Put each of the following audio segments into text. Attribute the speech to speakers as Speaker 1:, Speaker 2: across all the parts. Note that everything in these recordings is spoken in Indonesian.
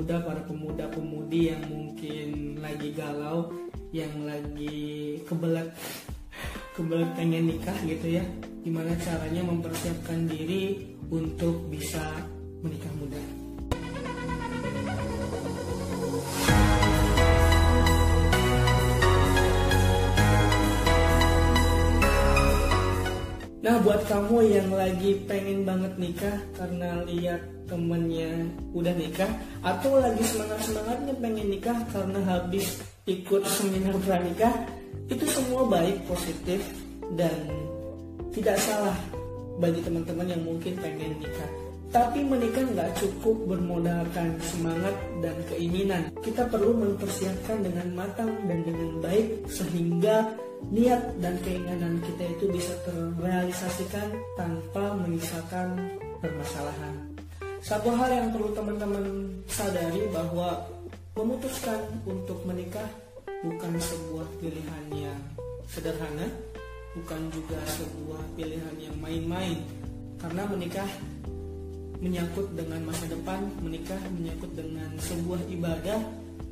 Speaker 1: muda para pemuda-pemudi yang mungkin lagi galau, yang lagi kebelet kebelet pengen nikah gitu ya. Gimana caranya mempersiapkan diri untuk bisa menikah muda. Nah buat kamu yang lagi pengen banget nikah karena lihat temennya udah nikah atau lagi semangat-semangatnya pengen nikah karena habis ikut seminar pranikah itu semua baik positif dan tidak salah bagi teman-teman yang mungkin pengen nikah tapi menikah nggak cukup bermodalkan semangat dan keinginan kita perlu mempersiapkan dengan matang dan dengan baik sehingga niat dan keinginan kita itu bisa terrealisasikan tanpa menyisakan permasalahan. Satu hal yang perlu teman-teman sadari bahwa memutuskan untuk menikah bukan sebuah pilihan yang sederhana, bukan juga sebuah pilihan yang main-main. Karena menikah menyangkut dengan masa depan, menikah menyangkut dengan sebuah ibadah,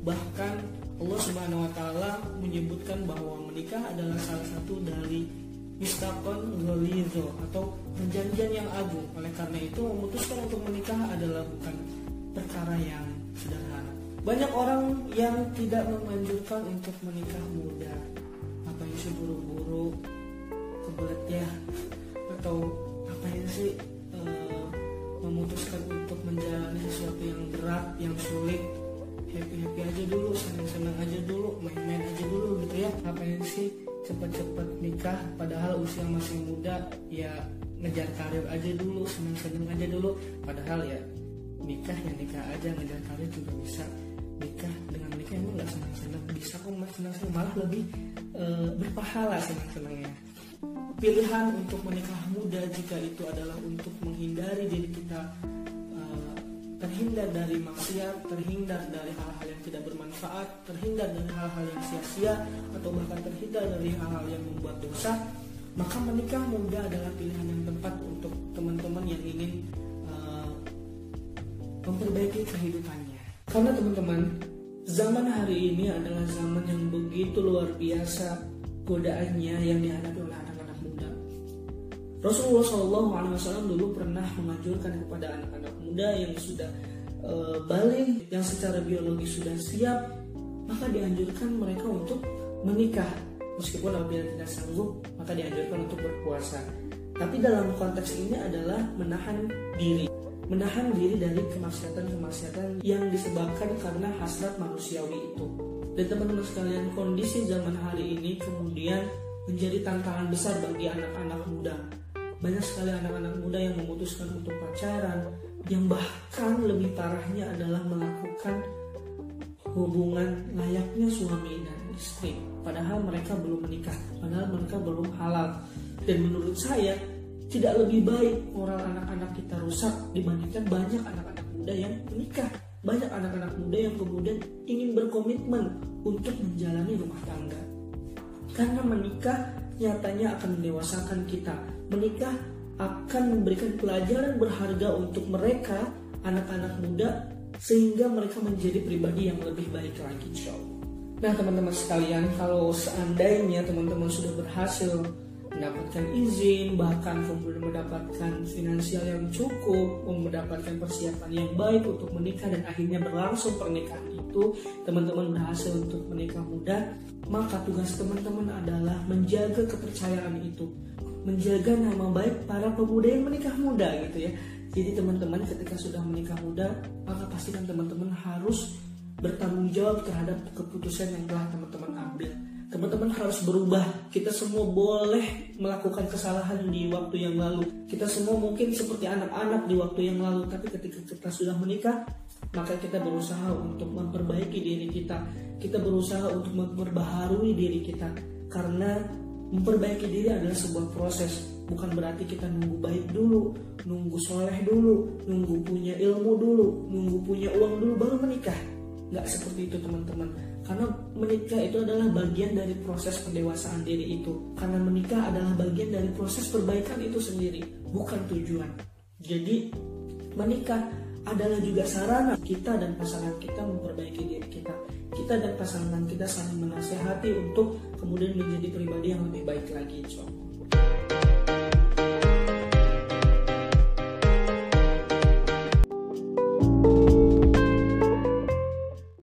Speaker 1: bahkan Allah Subhanahu wa taala menyebutkan bahwa menikah adalah salah satu dari mistakon ghalizo atau perjanjian yang agung. Oleh karena itu memutuskan untuk menikah adalah bukan perkara yang sederhana. Banyak orang yang tidak memanjurkan untuk menikah muda. Apa yang sih buru-buru kebelet ya atau apa yang sih e, memutuskan untuk menjalani sesuatu yang berat, yang sulit nikah padahal usia masih muda ya ngejar karir aja dulu senang aja dulu. Padahal ya nikah ya nikah aja ngejar karir juga bisa. Nikah dengan nikah emang nggak senang bisa kok mas senang malah lebih e, berpahala senang senangnya pilihan untuk menikah muda jika itu adalah untuk menghindari diri kita terhindar dari maksiat, terhindar dari hal-hal yang tidak bermanfaat, terhindar dari hal-hal yang sia-sia, atau bahkan terhindar dari hal-hal yang membuat dosa, maka menikah muda adalah pilihan yang tepat untuk teman-teman yang ingin uh, memperbaiki kehidupannya. Karena teman-teman, zaman hari ini adalah zaman yang begitu luar biasa godaannya yang dihadapi oleh anak-anak muda. Rasulullah SAW dulu pernah menganjurkan kepada anak-anak muda yang sudah e, balik, yang secara biologi sudah siap, maka dianjurkan mereka untuk menikah. Meskipun apabila tidak sanggup, maka dianjurkan untuk berpuasa. Tapi dalam konteks ini adalah menahan diri. Menahan diri dari kemaksiatan-kemaksiatan yang disebabkan karena hasrat manusiawi itu. Dan teman-teman sekalian, kondisi zaman hari ini kemudian menjadi tantangan besar bagi anak-anak muda. Banyak sekali anak-anak muda yang memutuskan untuk pacaran, yang bahkan lebih parahnya adalah melakukan hubungan layaknya suami dan istri. Padahal mereka belum menikah, padahal mereka belum halal. Dan menurut saya, tidak lebih baik moral anak-anak kita rusak dibandingkan banyak anak-anak muda yang menikah. Banyak anak-anak muda yang kemudian ingin berkomitmen untuk menjalani rumah tangga. Karena menikah nyatanya akan mendewasakan kita. Menikah akan memberikan pelajaran berharga untuk mereka, anak-anak muda, sehingga mereka menjadi pribadi yang lebih baik lagi, insya Nah, teman-teman sekalian, kalau seandainya teman-teman sudah berhasil mendapatkan izin, bahkan kemudian mendapatkan finansial yang cukup, mendapatkan persiapan yang baik untuk menikah dan akhirnya berlangsung pernikahan itu, teman-teman berhasil untuk menikah muda, maka tugas teman-teman adalah menjaga kepercayaan itu, menjaga nama baik para pemuda yang menikah muda gitu ya. Jadi teman-teman ketika sudah menikah muda, maka pastikan teman-teman harus bertanggung jawab terhadap keputusan yang telah teman-teman ambil. Teman-teman harus berubah. Kita semua boleh melakukan kesalahan di waktu yang lalu. Kita semua mungkin seperti anak-anak di waktu yang lalu, tapi ketika kita sudah menikah, maka kita berusaha untuk memperbaiki diri kita. Kita berusaha untuk memperbaharui diri kita karena memperbaiki diri adalah sebuah proses. Bukan berarti kita nunggu baik dulu nunggu soleh dulu nunggu punya ilmu dulu nunggu punya uang dulu baru menikah. Nggak seperti itu teman-teman. Karena menikah itu adalah bagian dari proses pendewasaan diri itu. Karena menikah adalah bagian dari proses perbaikan itu sendiri bukan tujuan. Jadi menikah adalah juga sarana kita dan pasangan kita memperbaiki diri kita. Kita dan pasangan kita saling menasehati untuk kemudian menjadi pribadi yang lebih baik lagi cok